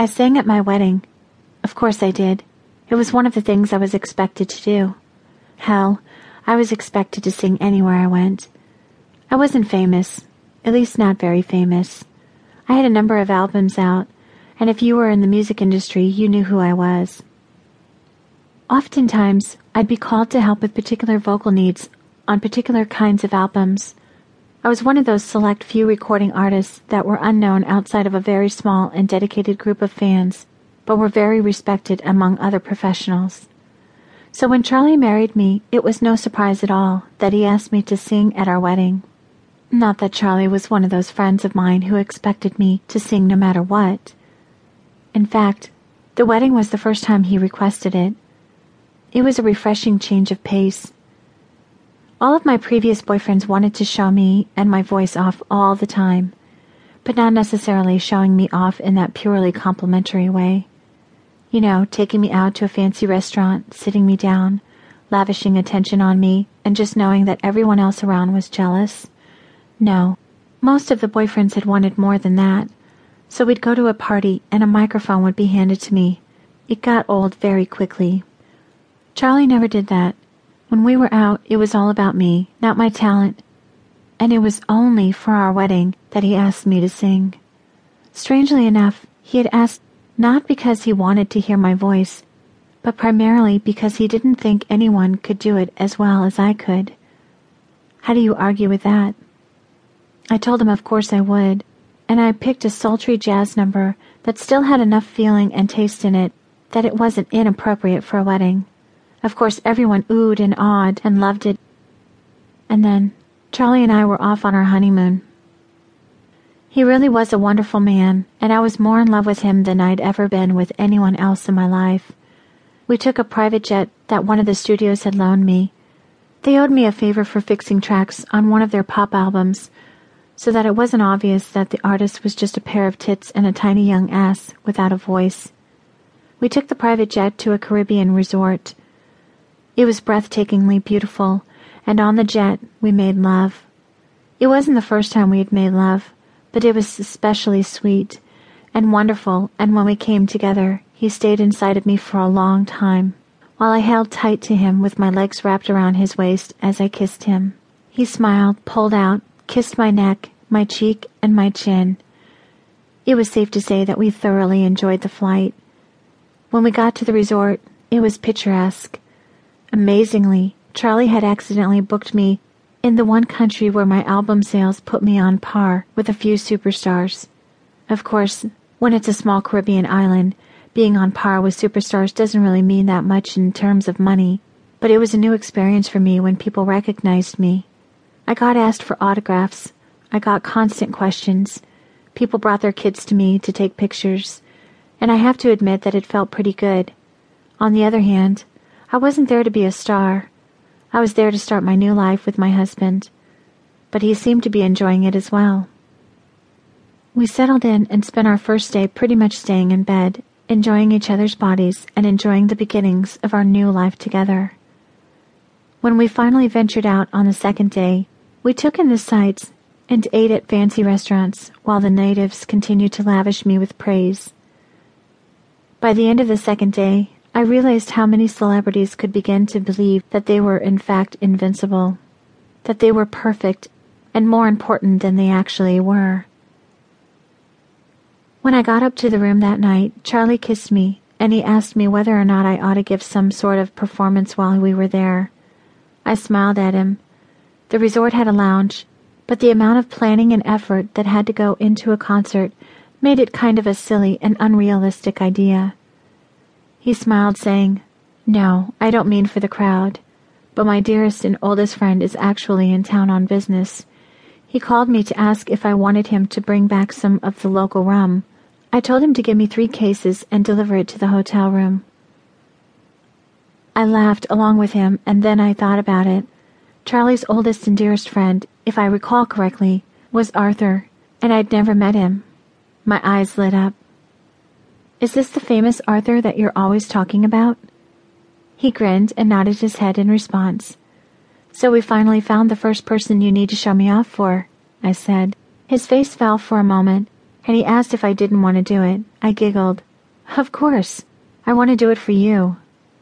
I sang at my wedding. Of course I did. It was one of the things I was expected to do. Hell, I was expected to sing anywhere I went. I wasn't famous, at least not very famous. I had a number of albums out, and if you were in the music industry, you knew who I was. Oftentimes, I'd be called to help with particular vocal needs on particular kinds of albums. I was one of those select few recording artists that were unknown outside of a very small and dedicated group of fans, but were very respected among other professionals. So when Charlie married me, it was no surprise at all that he asked me to sing at our wedding. Not that Charlie was one of those friends of mine who expected me to sing no matter what. In fact, the wedding was the first time he requested it. It was a refreshing change of pace all of my previous boyfriends wanted to show me and my voice off all the time, but not necessarily showing me off in that purely complimentary way. You know, taking me out to a fancy restaurant, sitting me down, lavishing attention on me, and just knowing that everyone else around was jealous. No, most of the boyfriends had wanted more than that. So we'd go to a party and a microphone would be handed to me. It got old very quickly. Charlie never did that. When we were out, it was all about me, not my talent, and it was only for our wedding that he asked me to sing. Strangely enough, he had asked not because he wanted to hear my voice, but primarily because he didn't think anyone could do it as well as I could. How do you argue with that? I told him of course I would, and I picked a sultry jazz number that still had enough feeling and taste in it that it wasn't inappropriate for a wedding. Of course, everyone oohed and awed and loved it. And then Charlie and I were off on our honeymoon. He really was a wonderful man, and I was more in love with him than I'd ever been with anyone else in my life. We took a private jet that one of the studios had loaned me. They owed me a favor for fixing tracks on one of their pop albums, so that it wasn't obvious that the artist was just a pair of tits and a tiny young ass without a voice. We took the private jet to a Caribbean resort. It was breathtakingly beautiful, and on the jet we made love. It wasn't the first time we had made love, but it was especially sweet and wonderful, and when we came together, he stayed inside of me for a long time, while I held tight to him with my legs wrapped around his waist as I kissed him. He smiled, pulled out, kissed my neck, my cheek, and my chin. It was safe to say that we thoroughly enjoyed the flight. When we got to the resort, it was picturesque. Amazingly, Charlie had accidentally booked me in the one country where my album sales put me on par with a few superstars. Of course, when it's a small Caribbean island, being on par with superstars doesn't really mean that much in terms of money, but it was a new experience for me when people recognized me. I got asked for autographs. I got constant questions. People brought their kids to me to take pictures, and I have to admit that it felt pretty good. On the other hand, I wasn't there to be a star. I was there to start my new life with my husband, but he seemed to be enjoying it as well. We settled in and spent our first day pretty much staying in bed, enjoying each other's bodies and enjoying the beginnings of our new life together. When we finally ventured out on the second day, we took in the sights and ate at fancy restaurants while the natives continued to lavish me with praise. By the end of the second day, I realized how many celebrities could begin to believe that they were in fact invincible, that they were perfect and more important than they actually were. When I got up to the room that night, Charlie kissed me and he asked me whether or not I ought to give some sort of performance while we were there. I smiled at him. The resort had a lounge, but the amount of planning and effort that had to go into a concert made it kind of a silly and unrealistic idea. He smiled, saying, No, I don't mean for the crowd, but my dearest and oldest friend is actually in town on business. He called me to ask if I wanted him to bring back some of the local rum. I told him to give me three cases and deliver it to the hotel room. I laughed along with him, and then I thought about it. Charlie's oldest and dearest friend, if I recall correctly, was Arthur, and I'd never met him. My eyes lit up. Is this the famous Arthur that you're always talking about? He grinned and nodded his head in response. So we finally found the first person you need to show me off for, I said. His face fell for a moment, and he asked if I didn't want to do it. I giggled. Of course. I want to do it for you.